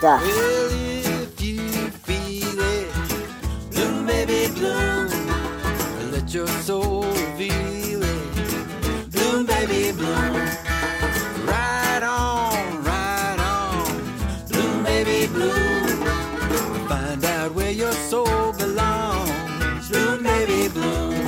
Well, if you feel it, bloom, baby, bloom. Let your soul reveal it. Bloom, baby, bloom. Right on, right on. Bloom, baby, bloom. Find out where your soul belongs. Bloom, baby, bloom.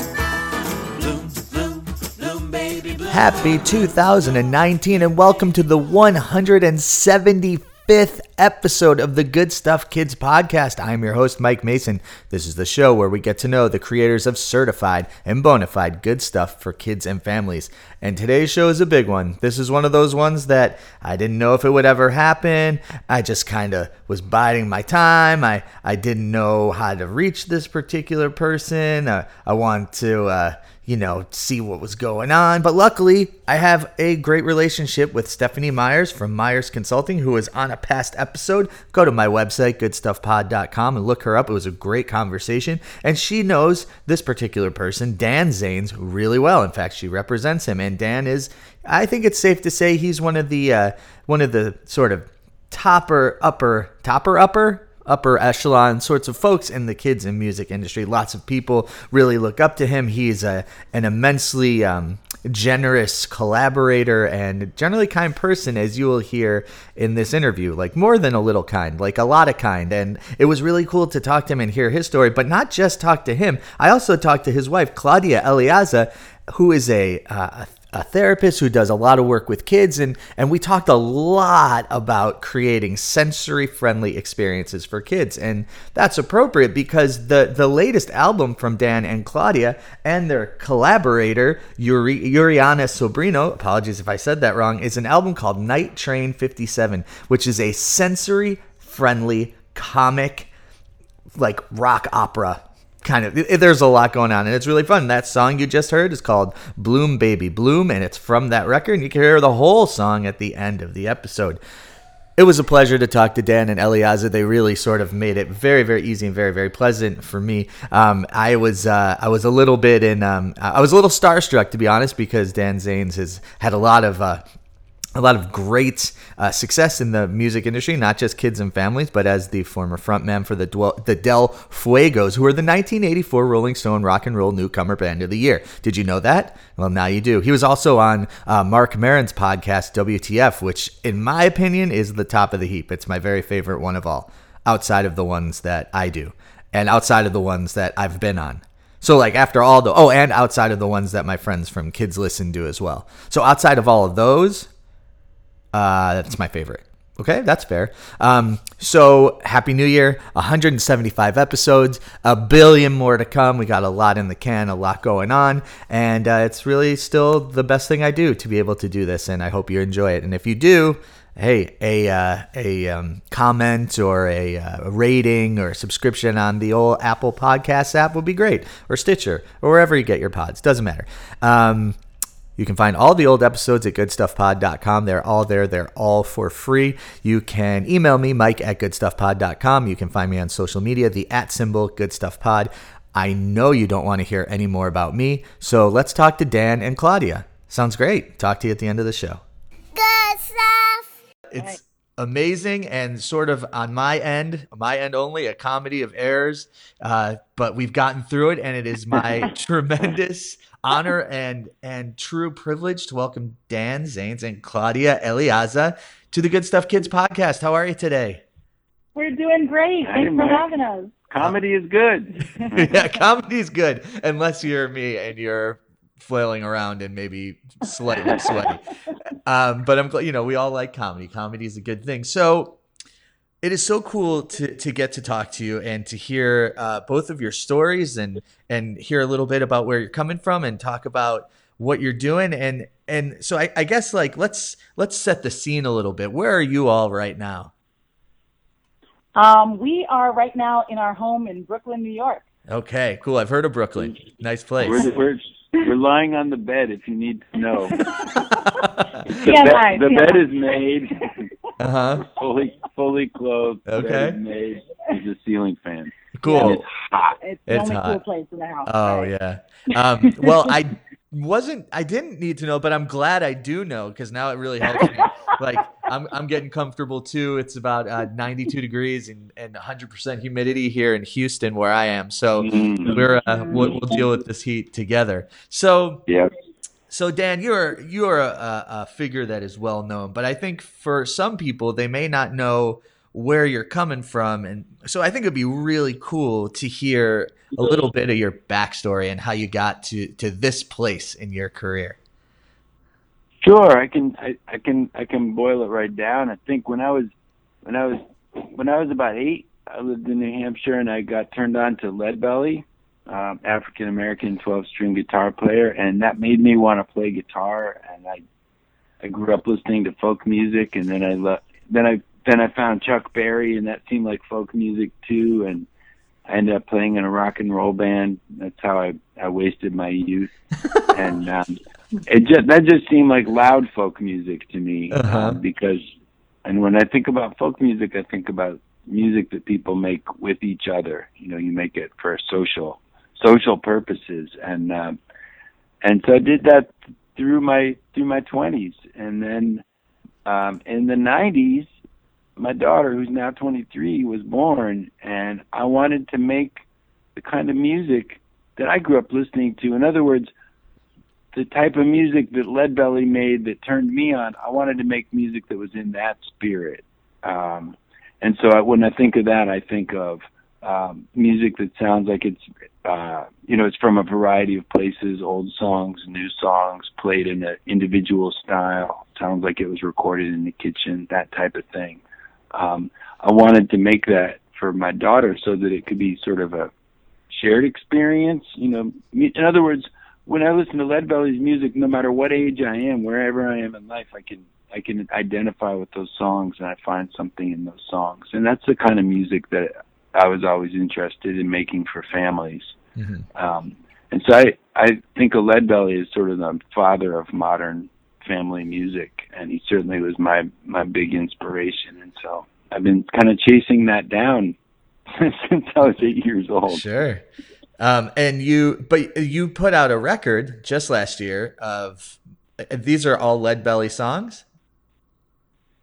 Bloom, bloom, bloom, baby, bloom. Happy 2019 and welcome to the 175th episode of the Good Stuff Kids podcast. I'm your host, Mike Mason. This is the show where we get to know the creators of certified and bona fide good stuff for kids and families. And today's show is a big one. This is one of those ones that I didn't know if it would ever happen. I just kind of was biding my time. I, I didn't know how to reach this particular person. Uh, I want to. Uh, you know, see what was going on. But luckily, I have a great relationship with Stephanie Myers from Myers Consulting, who was on a past episode. Go to my website, goodstuffpod.com, and look her up. It was a great conversation. And she knows this particular person, Dan Zanes, really well. In fact, she represents him. And Dan is, I think it's safe to say, he's one of the, uh, one of the sort of topper, upper, topper, upper, upper echelon sorts of folks in the kids and music industry. Lots of people really look up to him. He's a, an immensely um, generous collaborator and generally kind person, as you will hear in this interview. Like more than a little kind, like a lot of kind. And it was really cool to talk to him and hear his story, but not just talk to him. I also talked to his wife, Claudia Eliaza, who is a, uh, a therapist who does a lot of work with kids and and we talked a lot about creating sensory friendly experiences for kids. And that's appropriate because the the latest album from Dan and Claudia and their collaborator Yuri, Yuriana Sobrino apologies if I said that wrong is an album called Night Train 57 which is a sensory friendly comic like rock opera kind of there's a lot going on and it's really fun that song you just heard is called bloom baby bloom and it's from that record and you can hear the whole song at the end of the episode it was a pleasure to talk to Dan and Eliaza. They really sort of made it very, very easy and very, very pleasant for me. Um, I was, uh, I was a little bit in, um, I was a little starstruck to be honest, because Dan Zanes has had a lot of uh, a lot of great uh, success in the music industry, not just kids and families, but as the former frontman for the, Dwell, the Del Fuegos, who were the 1984 Rolling Stone Rock and Roll Newcomer Band of the Year. Did you know that? Well, now you do. He was also on uh, Marc Maron's podcast, WTF, which, in my opinion, is the top of the heap. It's my very favorite one of all, outside of the ones that I do, and outside of the ones that I've been on. So like after all the oh, and outside of the ones that my friends from Kids Listen do as well. So outside of all of those, uh, that's my favorite. Okay, that's fair. Um, so happy New Year! 175 episodes, a billion more to come. We got a lot in the can, a lot going on, and uh, it's really still the best thing I do to be able to do this. And I hope you enjoy it. And if you do, hey, a uh, a um, comment or a, uh, a rating or a subscription on the old Apple Podcast app would be great, or Stitcher, or wherever you get your pods. Doesn't matter. Um, you can find all the old episodes at goodstuffpod.com. They're all there. They're all for free. You can email me, Mike at goodstuffpod.com. You can find me on social media, the at symbol goodstuffpod. I know you don't want to hear any more about me, so let's talk to Dan and Claudia. Sounds great. Talk to you at the end of the show. Good stuff. It's amazing and sort of on my end, my end only, a comedy of errors. Uh, but we've gotten through it, and it is my tremendous honor and and true privilege to welcome Dan Zanes and Claudia Eliaza to the Good Stuff Kids podcast. How are you today? We're doing great. Hi, Thanks for Mike. having us. Comedy is good. yeah, comedy's good unless you're me and you're flailing around and maybe slightly sweaty. Um, but I'm glad you know we all like comedy. Comedy is a good thing. So it is so cool to to get to talk to you and to hear uh, both of your stories and and hear a little bit about where you're coming from and talk about what you're doing and and so I, I guess like let's let's set the scene a little bit. Where are you all right now? Um, we are right now in our home in Brooklyn, New York. Okay, cool. I've heard of Brooklyn. Nice place. We're, we're, we're lying on the bed if you need to know. The, TMI, bed, the TMI. bed is made, Uh huh. fully fully clothed. Okay. bed is made. There's a ceiling fan. And Cool. it's hot. It's the only hot. cool place in the house. Oh right? yeah. Um, well, I wasn't I didn't need to know, but I'm glad I do know because now it really helps me. like I'm I'm getting comfortable too. It's about uh, 92 degrees and, and 100% humidity here in Houston where I am. So Mm. we're uh, we'll, we'll deal with this heat together. So Yeah. so Dan, you're you're a, a figure that is well known, but I think for some people they may not know where you're coming from, and so I think it'd be really cool to hear a little bit of your backstory and how you got to to this place in your career. Sure, I can I, I can I can boil it right down. I think when I was when I was when I was about eight, I lived in New Hampshire and I got turned on to Lead Belly, um, African American twelve string guitar player, and that made me want to play guitar. And I I grew up listening to folk music, and then I le- then I then I found Chuck Berry, and that seemed like folk music too. And I ended up playing in a rock and roll band. That's how I I wasted my youth. and um, it just that just seemed like loud folk music to me Uh-huh. um, because and when I think about folk music, I think about music that people make with each other. You know, you make it for social social purposes, and um, and so I did that through my through my twenties, and then um, in the nineties, my daughter, who's now twenty three, was born, and I wanted to make the kind of music that I grew up listening to. In other words, the type of music that Lead Belly made that turned me on, I wanted to make music that was in that spirit. Um, and so I, when I think of that, I think of um, music that sounds like it's, uh, you know, it's from a variety of places, old songs, new songs, played in an individual style. Sounds like it was recorded in the kitchen, that type of thing. Um, I wanted to make that for my daughter so that it could be sort of a shared experience. You know, in other words, when I listen to Lead Belly's music, no matter what age I am, wherever I am in life, I can I can identify with those songs and I find something in those songs. And that's the kind of music that I was always interested in making for families. Mhm. Um, and so I I think of Lead Belly as sort of the father of modern family music, and he certainly was my my big inspiration. And so I've been kind of chasing that down since I was eight years old. Sure. Um, and you, but you put out a record just last year of these are all Lead Belly songs.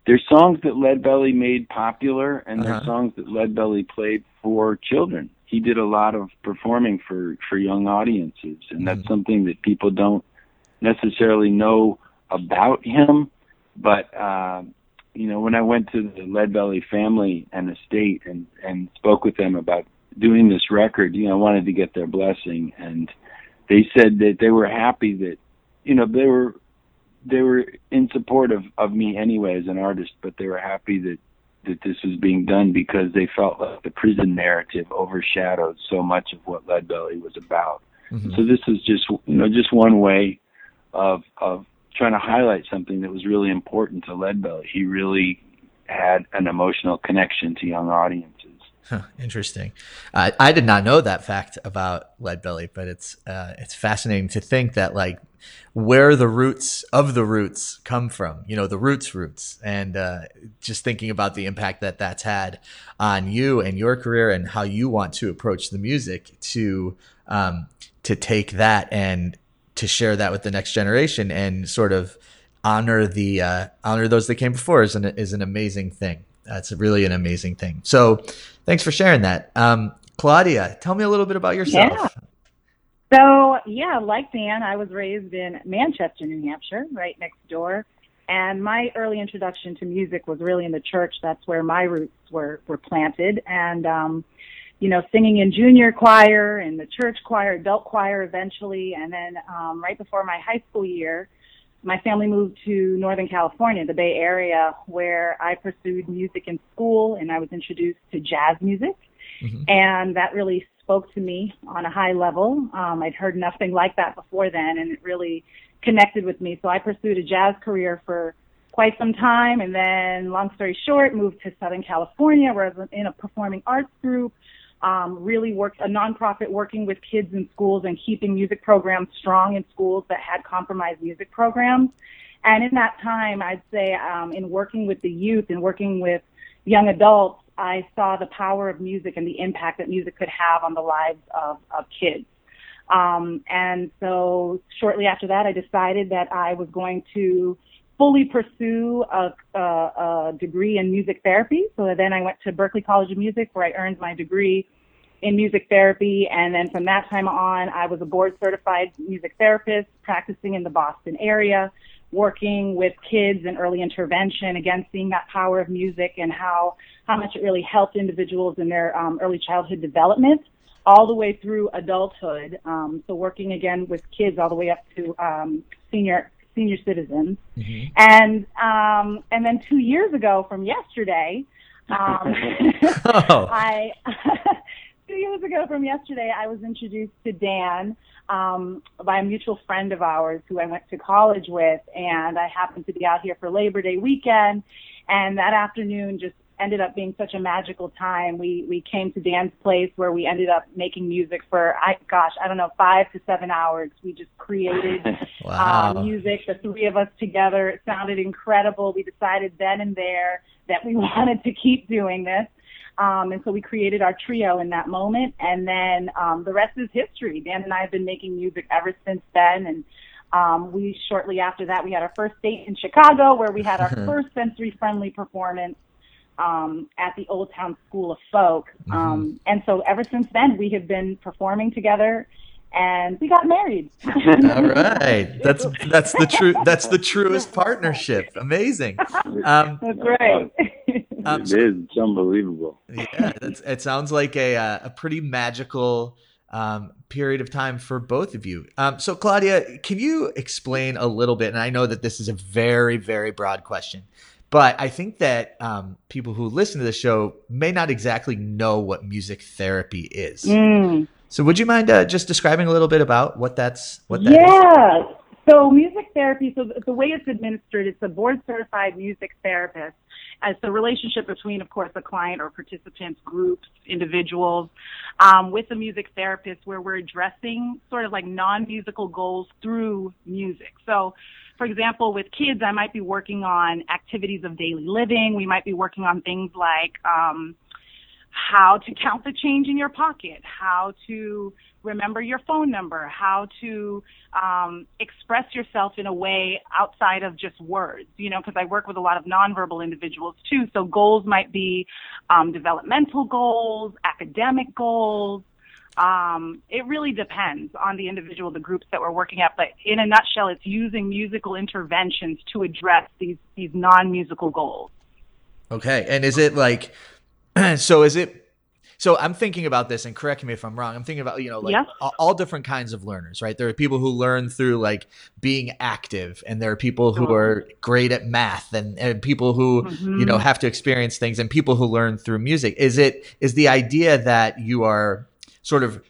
There's songs that Lead Belly made popular, and Uh-huh. there's songs that Lead Belly played for children. He did a lot of performing for for young audiences, and that's Mhm. something that people don't necessarily know about him. But uh, you know, when I went to the Lead Belly family and estate and and spoke with them about doing this record, you know, I wanted to get their blessing, and they said that they were happy that you know they were they were in support of of me anyway as an artist, but they were happy that that this was being done because they felt like the prison narrative overshadowed so much of what Lead Belly was about. Mhm. So this is just you know just one way of of trying to highlight something that was really important to Leadbelly. He really had an emotional connection to young audiences. Huh, interesting. Uh, I did not know that fact about Leadbelly, but it's uh, it's fascinating to think that like where the roots of the roots come from. You know, the roots roots, and uh, just thinking about the impact that that's had on you and your career, and how you want to approach the music to um, to take that and to share that with the next generation and sort of honor the uh, honor those that came before is an is an amazing thing. That's really an amazing thing. So, thanks for sharing that, um, Claudia. Tell me a little bit about yourself. Yeah. So, yeah, like Dan, I was raised in Manchester, New Hampshire, right next door. And my early introduction to music was really in the church. That's where my roots were, were planted. And, um, you know, singing in junior choir and the church choir, adult choir eventually. And then, um, right before my high school year, my family moved to Northern California, the Bay Area, where I pursued music in school and I was introduced to jazz music. Mhm. And that really spoke to me on a high level. Um, I'd heard nothing like that before then, and it really connected with me. So I pursued a jazz career for quite some time, and then, long story short, moved to Southern California, where I was in a performing arts group. Um, really worked a nonprofit working with kids in schools and keeping music programs strong in schools that had compromised music programs. And in that time, I'd say um, in working with the youth and working with young adults, I saw the power of music and the impact that music could have on the lives of, of kids. Um, and so shortly after that, I decided that I was going to fully pursue a, a, a degree in music therapy. So then I went to Berklee College of Music where I earned my degree in music therapy. And then from that time on, I was a board certified music therapist practicing in the Boston area, working with kids in early intervention, again, seeing that power of music and how, how much it really helped individuals in their um, early childhood development all the way through adulthood. Um, so working again with kids all the way up to um, senior senior citizens. Mm-hmm. And um, and then two years ago from yesterday, um, oh. I two years ago from yesterday, I was introduced to Dan um, by a mutual friend of ours who I went to college with, and I happened to be out here for Labor Day weekend. And that afternoon just ended up being such a magical time. We we came to Dan's place where we ended up making music for I gosh I don't know five to seven hours. We just created wow. um, music, the three of us together. It sounded incredible. We decided then and there that we wanted to keep doing this. Um, and so we created our trio in that moment, and then um, the rest is history. Dan and I have been making music ever since then, and um, we shortly after that we had our first date in Chicago, where we had our first sensory-friendly performance um, at the Old Town School of Folk. Mm-hmm. Um, and so ever since then, we have been performing together and we got married. All right, that's that's the true that's the truest partnership. Amazing. Um, that's right. Um, it is. It's unbelievable. Yeah, it sounds like a uh, a pretty magical um, period of time for both of you. Um, so, Claudia, can you explain a little bit? And I know that this is a very very broad question, but I think that um, people who listen to the show may not exactly know what music therapy is. Mm. So, would you mind uh, just describing a little bit about what that's what that yeah. Is? So, music therapy. So, the way it's administered, it's a board certified music therapist. As the relationship between, of course, the client or participants, groups, individuals, um, with a music therapist, where we're addressing sort of like non-musical goals through music. So, for example, with kids, I might be working on activities of daily living. We might be working on things like um, how to count the change in your pocket, how to remember your phone number, how to um, express yourself in a way outside of just words, you know, because I work with a lot of nonverbal individuals too. So goals might be um, developmental goals, academic goals, um, it really depends on the individual, the groups that we're working at. But in a nutshell, it's using musical interventions to address these these non musical goals. Okay, and is it like so? Is it so I'm thinking about this, and correct me if I'm wrong. I'm thinking about you know like yeah. all, all, different kinds of learners, right? There are people who learn through like being active, and there are people who are great at math, and, and people who mm-hmm. you know have to experience things, and people who learn through music. Is it is the idea that you are sort of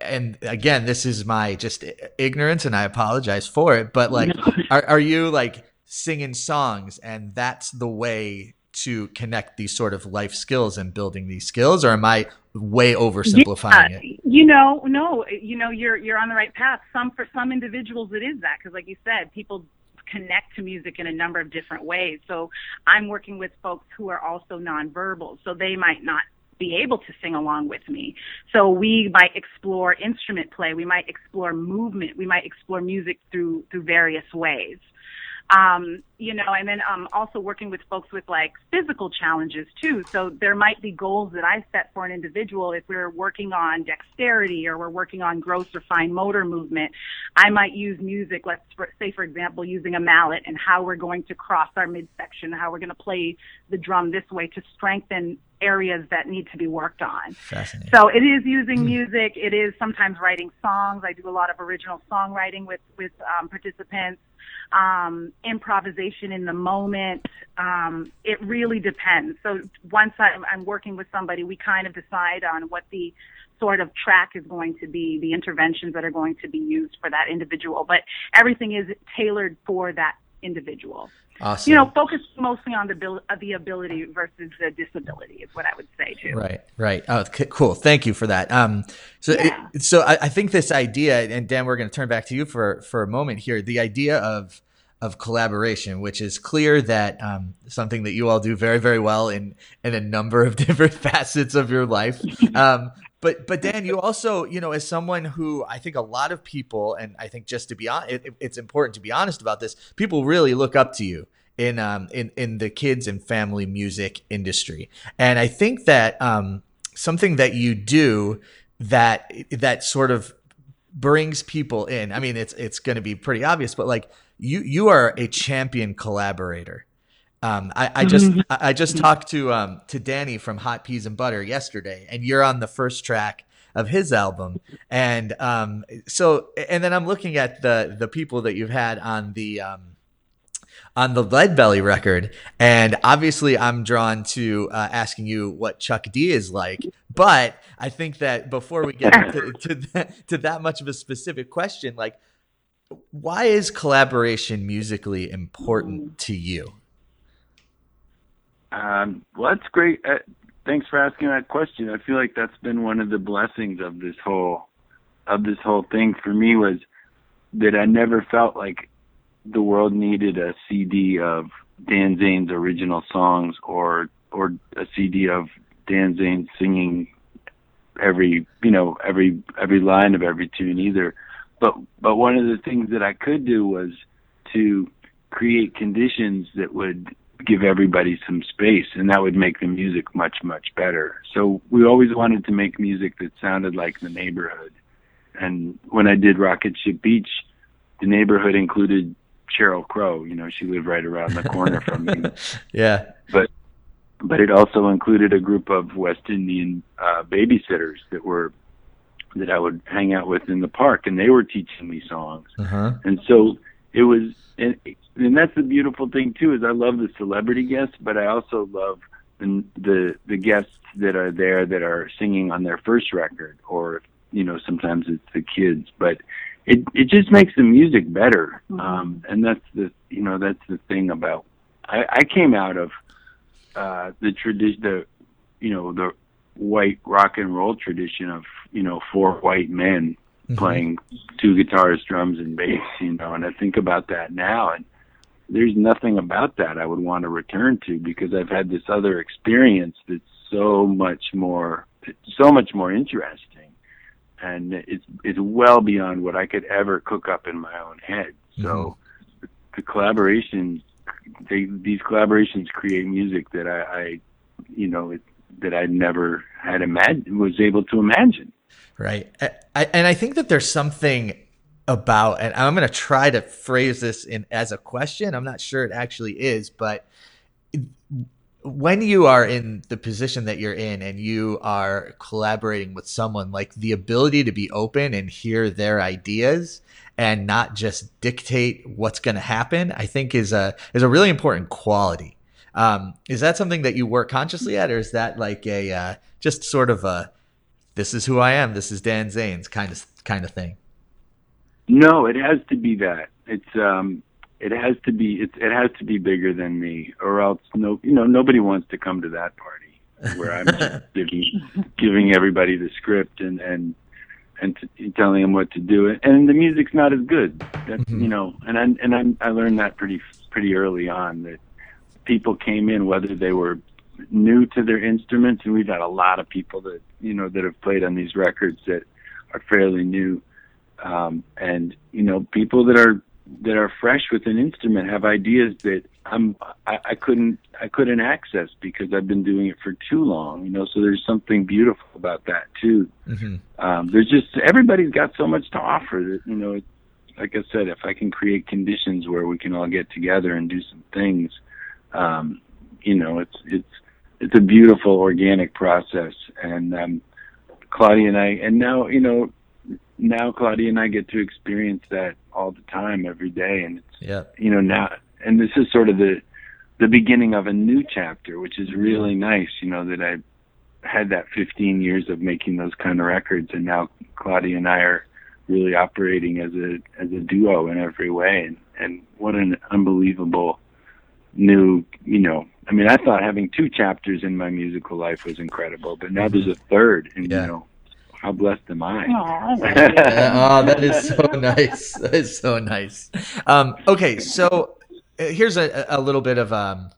and again this is my just ignorance and i apologize for it but like are, are you like singing songs and that's the way to connect these sort of life skills and building these skills or am i way oversimplifying yeah, it you know no you know you're you're on the right path. Some for some individuals it is that because like you said people connect to music in a number of different ways. So i'm working with folks who are also nonverbal so they might not be able to sing along with me. So we might explore instrument play, we might explore movement, we might explore music through through various ways. Um, you know, and then um, also working with folks with like physical challenges too. So there might be goals that I set for an individual if we're working on dexterity or we're working on gross or fine motor movement. I might use music, let's say for example, using a mallet and how we're going to cross our midsection, how we're going to play the drum this way to strengthen areas that need to be worked on. So it is using hmm. music. It is sometimes writing songs. I do a lot of original songwriting with with um, participants. Um, improvisation in the moment. Um, it really depends. So once I'm, I'm working with somebody, we kind of decide on what the sort of track is going to be, the interventions that are going to be used for that individual. But everything is tailored for that individual. Awesome. You know, focus mostly on the the ability versus the disability is what I would say too. Right, right. Oh, cool. Thank you for that. Um, so, yeah. it, so I, I, think this idea, and Dan, we're going to turn back to you for for a moment here. The idea of of collaboration, which is clear that um, something that you all do very, very well in in a number of different facets of your life. Um, but but Dan, you also you know as someone who I think a lot of people, and I think just to be honest, it, it's important to be honest about this. People really look up to you in um in in the kids and family music industry, and I think that um something that you do that that sort of brings people in. I mean, it's it's going to be pretty obvious, but like you you are a champion collaborator. Um, I, I just I just talked to um, to Danny from Hot Peas and Butter yesterday, and you're on the first track of his album, and um, so and then I'm looking at the the people that you've had on the um, on the Lead Belly record, and obviously I'm drawn to uh, asking you what Chuck D is like. But I think that before we get to to that, to that much of a specific question, like why is collaboration musically important to you? Um, well, that's great. Uh, thanks for asking that question. I feel like that's been one of the blessings of this whole of this whole thing for me was that I never felt like the world needed a CD of Dan Zanes' original songs or or a CD of Dan Zane singing every you know every every line of every tune either. But but one of the things that I could do was to create conditions that would give everybody some space and that would make the music much much better. So we always wanted to make music that sounded like the neighborhood. And when i did rocket ship beach the neighborhood included Sheryl Crow. You know she lived right around the corner from me. Yeah. but but it also included a group of west indian uh babysitters that were that i would hang out with in the park and they were teaching me songs. Uh-huh. and so it was and, and that's the beautiful thing too is i love the celebrity guests but i also love the the the guests that are there that are singing on their first record or you know sometimes it's the kids but it it just makes the music better. Um and that's the you know that's the thing about i i came out of uh the tradition the you know the white rock and roll tradition of you know four white men Mm-hmm. playing two guitars, drums, and bass, you know, and I think about that now, and there's nothing about that I would want to return to because I've had this other experience that's so much more, so much more interesting, and it's it's well beyond what I could ever cook up in my own head. Mm-hmm. So the collaboration, they, these collaborations create music that I, I you know, it, that I never had imagined was able to imagine. Right. I, and I think that there's something about, and I'm going to try to phrase this in as a question. I'm not sure it actually is, but when you are in the position that you're in and you are collaborating with someone, like the ability to be open and hear their ideas and not just dictate what's going to happen, I think is a is a really important quality. Um, is that something that you work consciously at, or is that like a uh, just sort of a this is who I am, this is Dan Zanes kind of kind of thing? No, it has to be that. It's um it has to be it, it has to be bigger than me or else no you know nobody wants to come to that party where I'm just giving giving everybody the script and and and t- telling them what to do and the music's not as good. That's you know and I and I I learned that pretty pretty early on that people came in whether they were new to their instruments and we've had a lot of people that you know that have played on these records that are fairly new um and you know people that are that are fresh with an instrument have ideas that I'm I, I couldn't I couldn't access because I've been doing it for too long, you know. So there's something beautiful about that too. Mm-hmm. Um, there's just everybody's got so much to offer that you know. It, like I said, if I can create conditions where we can all get together and do some things, um, you know, it's it's it's a beautiful organic process. And um, Claudia and I, and now you know, now Claudia and I get to experience that all the time, every day, and it's Yeah. you know now and this is sort of the the beginning of a new chapter which is really nice you know that i had that 15 years of making those kind of records and now claudia and i are really operating as a as a duo in every way and and what an unbelievable new you know i mean i thought having two chapters in my musical life was incredible but now there's a third and Yeah. you know how blessed am i Aw, oh, that is so nice. That is so nice. Um, okay, so uh, here's a, a little bit of um,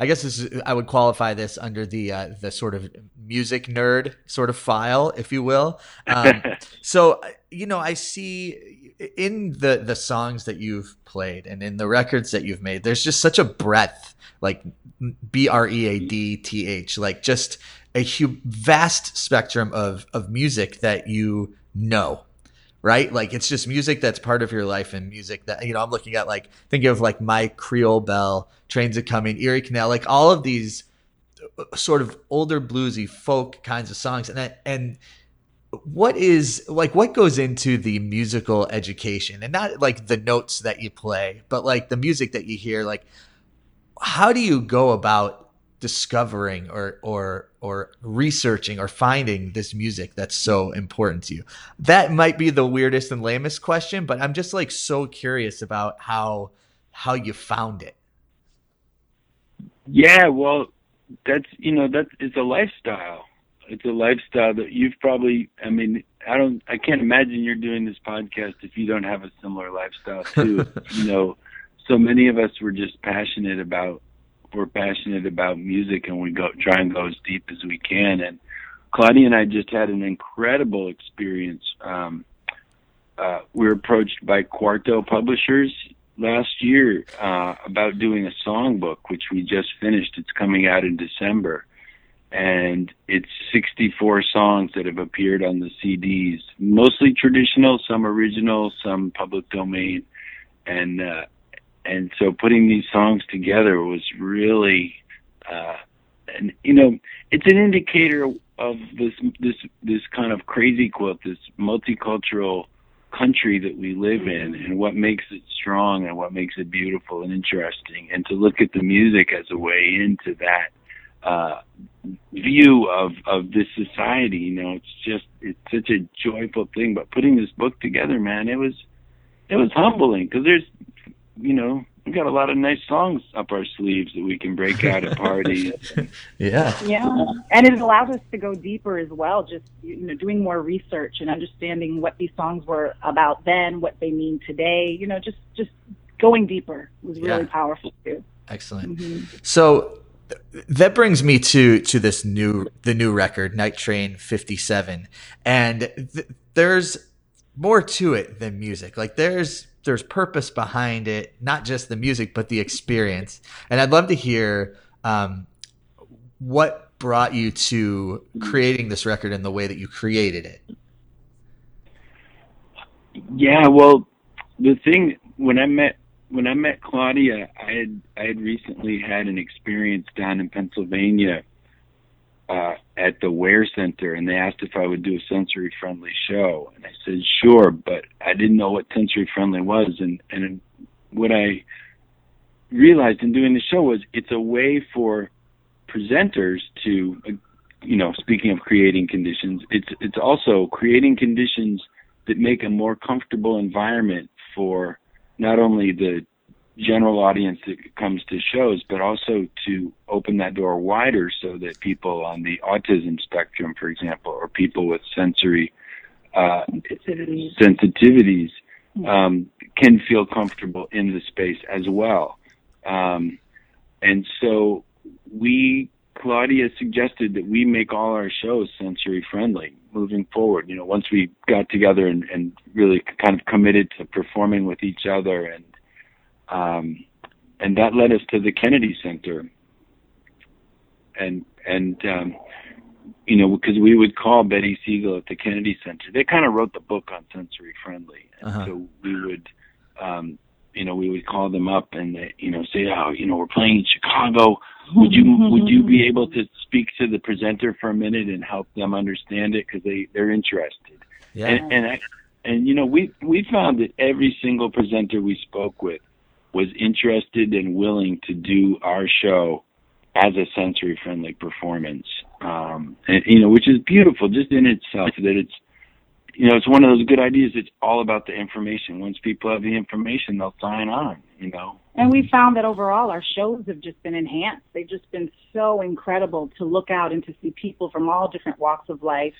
I guess this is, I would qualify this under the uh, the sort of music nerd sort of file, if you will. Um, so you know, I see in the the songs that you've played and in the records that you've made, there's just such a breadth, like B R E A D T H, like just a hu- vast spectrum of of music that you know right? Like it's just music that's part of your life and music that you know. I'm looking at like think of like my Creole Belle, Trains a Coming, Erie Canal, like all of these uh, sort of older bluesy folk kinds of songs, and I, and what is like what goes into the musical education and not like the notes that you play but like the music that you hear like how do you go about discovering or or or researching or finding this music that's so important to you? That might be the weirdest and lamest question but i'm just like so curious about how how you found it. Yeah well that's you know that it's a lifestyle. It's a lifestyle that you've probably i mean i don't i can't imagine you're doing this podcast if you don't have a similar lifestyle too. You know so many of us were just passionate about we're passionate about music and we go try and go as deep as we can. And Claudia and I just had an incredible experience. Um, uh, we were approached by Quarto Publishers last year uh, about doing a songbook, which we just finished. It's coming out in December. And it's 64 songs that have appeared on the CDs, mostly traditional, some original, some public domain. And uh, and so putting these songs together was really uh and you know it's an indicator of this this this kind of crazy quilt this multicultural country that we live in and what makes it strong and what makes it beautiful and interesting. And to look at the music as a way into that uh view of of this society you know it's just it's such a joyful thing. But putting this book together man it was it was humbling because there's you know, we've got a lot of nice songs up our sleeves that we can break out at parties. yeah. Yeah. And it allowed us to go deeper as well, just, you know, doing more research and understanding what these songs were about then, what they mean today, you know, just, just going deeper was really yeah. powerful too. Excellent. Mm-hmm. So, that brings me to to this new the new record night train 57 and th- there's more to it than music like there's there's purpose behind it, not just the music, but the experience. And I'd love to hear um, what brought you to creating this record in the way that you created it. Yeah, well, the thing when I met when I met Claudia, I had I had recently had an experience down in Pennsylvania uh, at the Ware Center, and they asked if I would do a sensory friendly show, and I said sure, but I didn't know what sensory friendly was, and and what I realized in doing the show was it's a way for presenters to, uh, you know, speaking of creating conditions, it's it's also creating conditions that make a more comfortable environment for not only the general audience that comes to shows, but also to open that door wider so that people on the autism spectrum, for example, or people with sensory uh, sensitivities, sensitivities um, can feel comfortable in the space as well. Um, and so we, Claudia suggested that we make all our shows sensory friendly moving forward. You know, once we got together and, and really kind of committed to performing with each other and um, and that led us to the Kennedy Center. And and um, you know because we would call Betty Siegel at the Kennedy Center. They kind of wrote the book on sensory friendly, and uh-huh. so we would. Um, you know, we would call them up and they, you know say, "Oh, you know, we're playing in Chicago. Would you would you be able to speak to the presenter for a minute and help them understand it because they they're interested?" Yeah. And and, I, and you know, we we found that every single presenter we spoke with was interested and willing to do our show as a sensory friendly performance. Um, and, you know, which is beautiful just in itself that it's, you know, it's one of those good ideas. It's all about the information. Once people have the information, they'll sign on, you know. And we found that overall our shows have just been enhanced. They've just been so incredible to look out and to see people from all different walks of life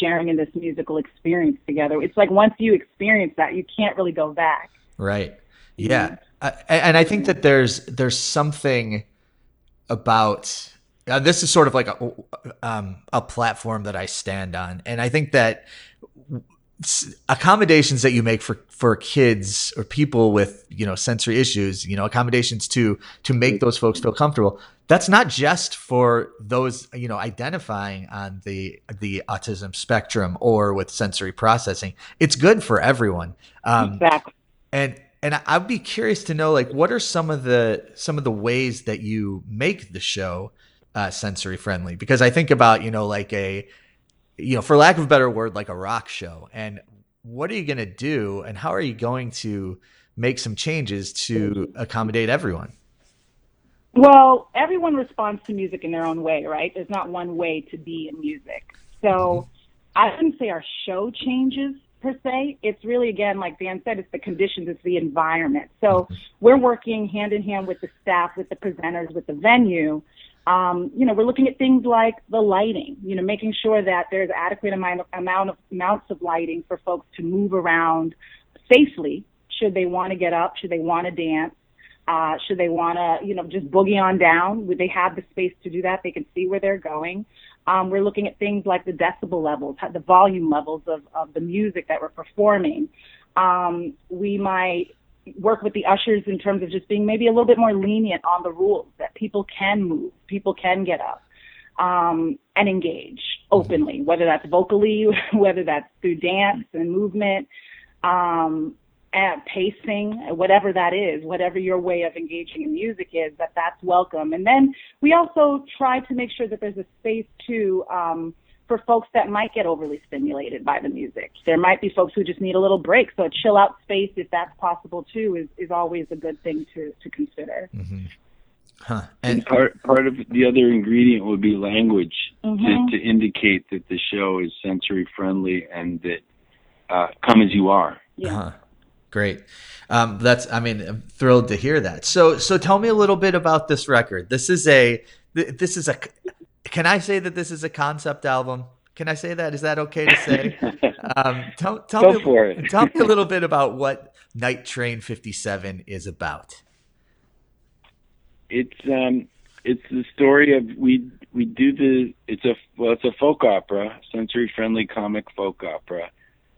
sharing in this musical experience together. It's like once you experience that, you can't really go back. Right. Yeah. Uh, and I think that there's there's something about uh, this is sort of like a um, a platform that I stand on, and I think that accommodations that you make for for kids or people with you know sensory issues you know accommodations to to make those folks feel comfortable that's not just for those you know identifying on the the autism spectrum or with sensory processing. It's good for everyone. Um, exactly. and and i'd be curious to know like what are some of the some of the ways that you make the show uh, sensory friendly because i think about you know like a you know, for lack of a better word, like a rock show. And what are you going to do, and how are you going to make some changes to accommodate everyone? Well, everyone responds to music in their own way, right? There's not one way to be in music. So mm-hmm. I wouldn't say our show changes per se. It's really, again, like Dan said, it's the conditions, it's the environment. So we're working hand in hand with the staff, with the presenters, with the venue um, you know, we're looking at things like the lighting, you know, making sure that there's adequate amount of, amount of amounts of lighting for folks to move around safely should they want to get up, should they want to dance, uh, should they want to, you know, just boogie on down. Would they have the space to do that? They can see where they're going. Um, we're looking at things like the decibel levels, the volume levels of, of the music that we're performing. Um, we might work with the ushers in terms of just being maybe a little bit more lenient on the rules that people can move, people can get up um, and engage openly, mm-hmm. whether that's vocally, whether that's through dance and movement, um, and pacing, whatever that is, whatever your way of engaging in music is, that that's welcome. And then we also try to make sure that there's a space to um, for folks that might get overly stimulated by the music. There might be folks who just need a little break. So a chill out space, if that's possible too, is, is always a good thing to, to consider. Mm-hmm. Huh. And, and, part part of the other ingredient would be language mm-hmm. to, to indicate that the show is sensory friendly and that uh, come as you are. Yeah. Uh-huh. Great. Um, that's. I mean, I'm thrilled to hear that. So, so tell me a little bit about this record. This is a. This is a can I say that this is a concept album? Can I say that? Is that okay to say? Um, tell, tell Go me, for it. tell me a little bit about what Night Train 57 is about. It's um, it's the story of we we do the it's a well it's a folk opera, sensory friendly comic folk opera,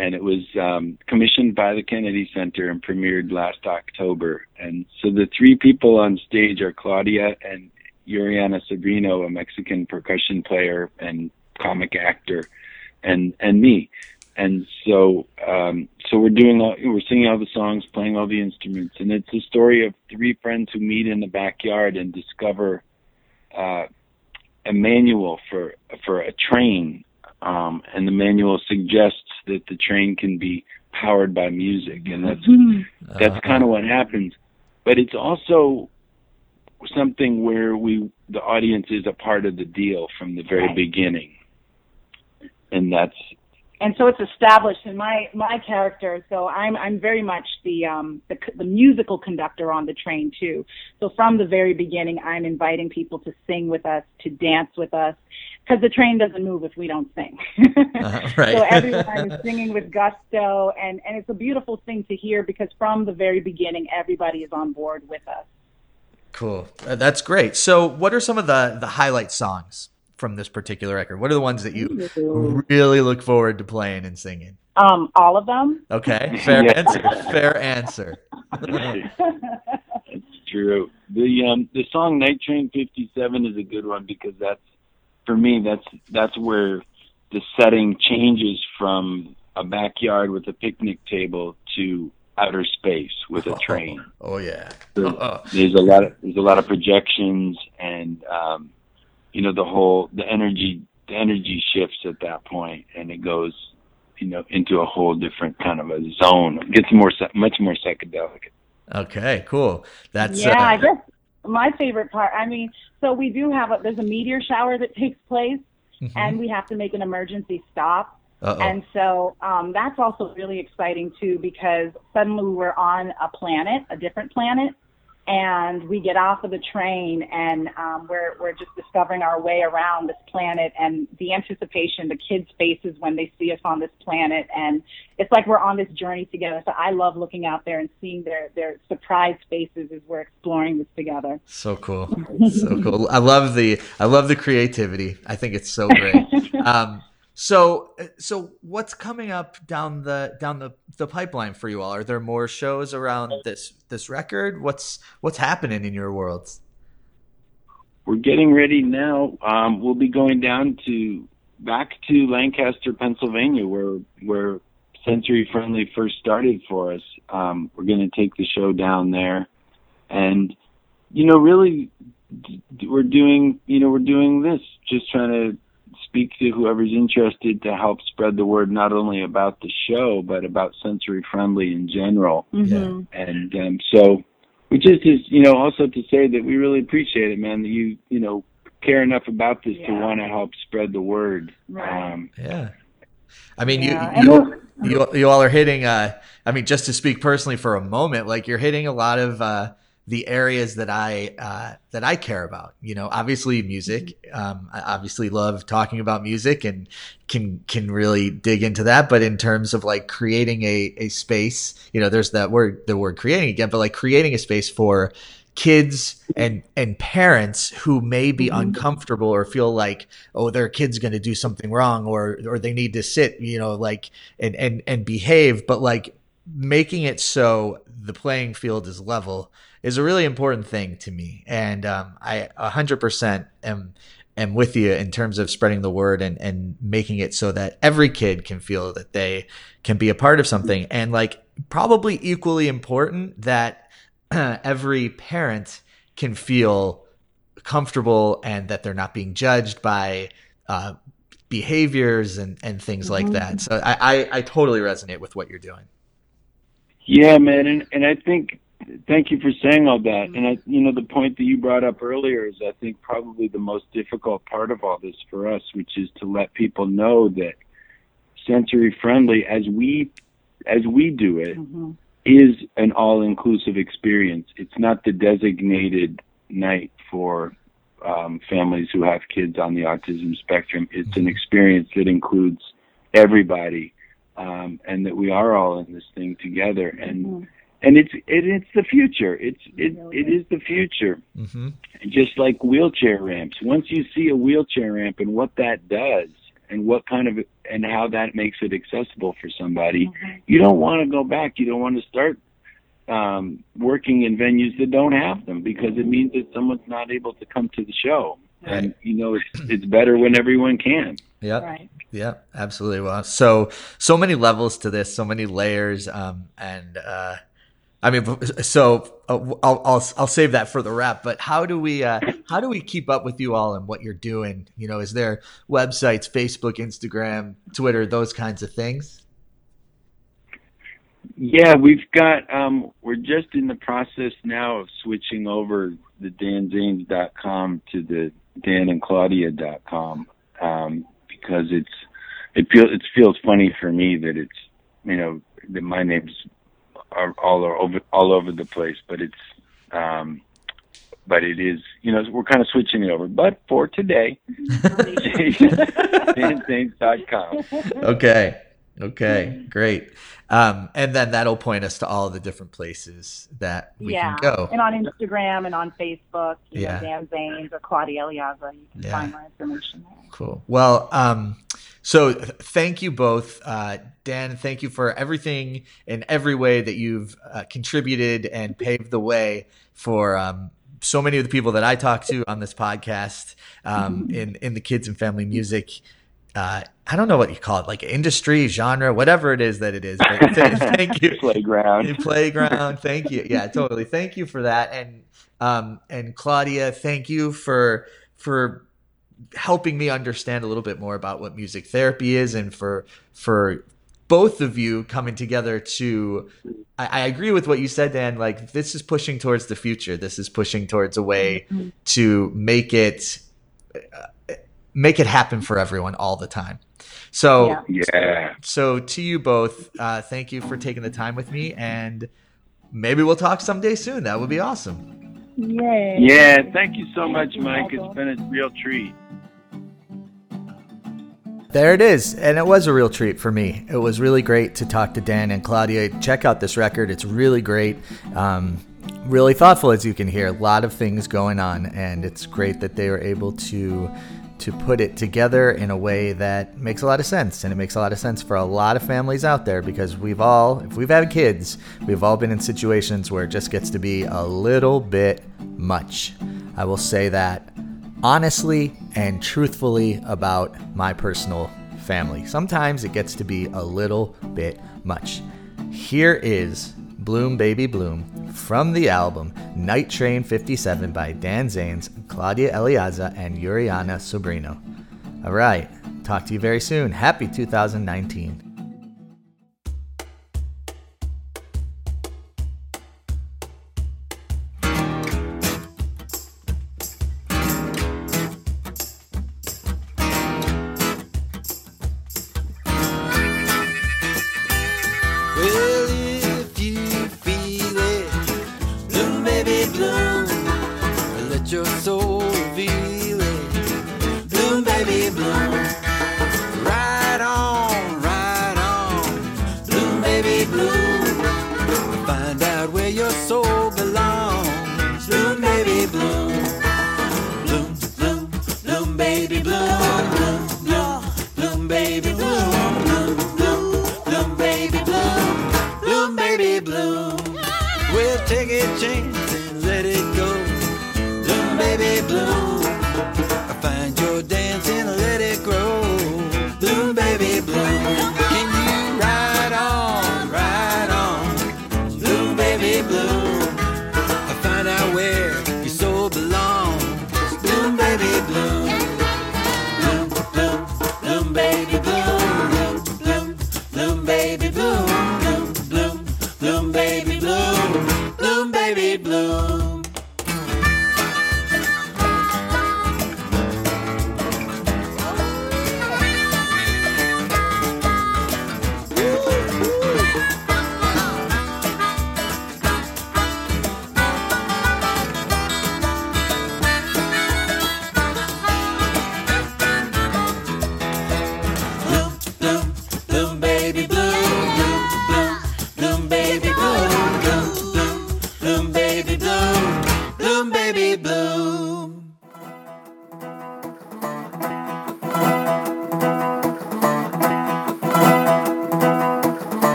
and it was um, commissioned by the Kennedy Center and premiered last October. And so the three people on stage are Claudia and Yuriana Sobrino, a Mexican percussion player and comic actor, and and me. And so um, so we're doing all, we're singing all the songs, playing all the instruments, and it's a story of three friends who meet in the backyard and discover uh, a manual for for a train. Um, and the manual suggests that the train can be powered by music, and that's mm-hmm. that's uh-huh. kind of what happens. But it's also something where we the audience is a part of the deal from the very beginning and that's and so it's established in my my character so i'm i'm very much the um the, the musical conductor on the train too so from the very beginning i'm inviting people to sing with us to dance with us because the train doesn't move if we don't sing uh, right. so everyone is singing with gusto and and it's a beautiful thing to hear because from the very beginning everybody is on board with us Cool. Uh, that's great. So, what are some of the the highlight songs from this particular record? What are the ones that you really look forward to playing and singing? Um, all of them. Okay, fair answer. Fair answer. It's true. The um the song Night Train 57 is a good one because that's for me that's that's where the setting changes from a backyard with a picnic table to outer space with a train. Oh, oh yeah. So there's a lot of there's a lot of projections and um, you know the whole the energy the energy shifts at that point and it goes you know into a whole different kind of a zone. It gets more much more psychedelic. Okay, cool. That's yeah. Uh, I guess my favorite part. I mean, so we do have a there's a meteor shower that takes place, mm-hmm. and we have to make an emergency stop uh-oh. And so um, that's also really exciting too because suddenly we're on a planet, a different planet, and we get off of the train and um, we're we're just discovering our way around this planet and the anticipation, the kids' faces when they see us on this planet, and it's like we're on this journey together. So I love looking out there and seeing their their surprised faces as we're exploring this together. So cool, so cool. I love the I love the creativity. I think it's so great. Um, so, so what's coming up down the down the, the pipeline for you all? Are there more shows around this this record? What's what's happening in your worlds? We're getting ready now. Um, we'll be going down to back to Lancaster, Pennsylvania, where where Sensory Friendly first started for us. Um, we're going to take the show down there, and you know, really, we're doing you know we're doing this, just trying to speak to whoever's interested to help spread the word not only about the show but about sensory friendly in general. Mm-hmm. And um, so we just is you know also to say that we really appreciate it, man. That you you know care enough about this to want to help spread the word. Right. Um, Yeah. I mean, Yeah, you, you, you, you all are hitting, uh, I mean, just to speak personally for a moment, like you're hitting a lot of, uh, the areas that I, uh, that I care about, you know, obviously music. Um, I obviously love talking about music and can, can really dig into that. But in terms of like creating a, a space, you know, there's that word, the word creating again, but like creating a space for, kids and and parents who may be uncomfortable or feel like oh their kid's going to do something wrong or or they need to sit you know like and and and behave but like making it so the playing field is level is a really important thing to me and um i 100% am am with you in terms of spreading the word and and making it so that every kid can feel that they can be a part of something and like probably equally important that every parent can feel comfortable and that they're not being judged by uh, behaviors and, and things like that. So I, I, I totally resonate with what you're doing. Yeah, man, and and I think thank you for saying all that. And I, you know, the point that you brought up earlier is I think probably the most difficult part of all this for us, which is to let people know that sensory friendly as we as we do it Mhm. is an all-inclusive experience. It's not the designated night for um, families who have kids on the autism spectrum. It's an experience that includes everybody, um, and that we are all in this thing together. And Mhm. and it's it, it's the future. It's it it is the future. hmm Just like wheelchair ramps. Once you see a wheelchair ramp and what that does, and what kind of and how that makes it accessible for somebody, you don't want to go back. You don't want to start um, working in venues that don't have them because it means that someone's not able to come to the show. And you know, it's it's better when everyone can. Yep. Right. Yeah, absolutely. Well, so so many levels to this, so many layers, um, and uh, I mean, so uh, I'll I'll I'll save that for the wrap. But how do we uh, how do we keep up with you all and what you're doing? You know, is there websites, Facebook, Instagram, Twitter, those kinds of things? Yeah, we've got um we're just in the process now of switching over the danzanes.com to the danandclaudia.com um because it's it feels it feels funny for me that it's you know that my names are all are over all over the place but it's um but it is you know we're kind of switching it over but for today danzanes.com Okay. Okay. Great. Um, and then that'll point us to all the different places that we yeah. can go. And on Instagram and on Facebook, you Yeah. know, Dan Zanes or Claudia Eliaza, you can Yeah. find more information there. Cool. Well, um, so thank you both, uh, Dan. Thank you for everything in every way that you've uh, contributed and paved the way for um, so many of the people that I talk to on this podcast um, in in the kids and family music. Uh, I don't know what you call it, like industry, genre, whatever it is that it is. But th- thank you, playground playground. Thank you. Yeah, totally. Thank you for that. And um and Claudia, thank you for for helping me understand a little bit more about what music therapy is and for for both of you coming together to I, I agree with what you said, Dan. Like this is pushing towards the future. This is pushing towards a way to make it uh, make it happen for everyone all the time. So Yeah. yeah so to you both, uh, thank you for taking the time with me, and maybe we'll talk someday soon. That would be awesome. Yay. Yeah, thank you so much, Mike. It's been a real treat. There it is. And it was a real treat for me. It was really great to talk to Dan and Claudia. Check out this record, it's really great. Um, really thoughtful, as you can hear. A lot of things going on, and it's great that they were able to. To put it together in a way that makes a lot of sense, and it makes a lot of sense for a lot of families out there because we've all, if we've had kids, we've all been in situations where it just gets to be a little bit much. I will say that honestly and truthfully about my personal family. Sometimes it gets to be a little bit much. Here is Bloom Baby Bloom from the album Night Train 57 by Dan Zanes, Claudia Eliaza, and Yuriana Sobrino. All right, talk to you very soon. Happy 2019.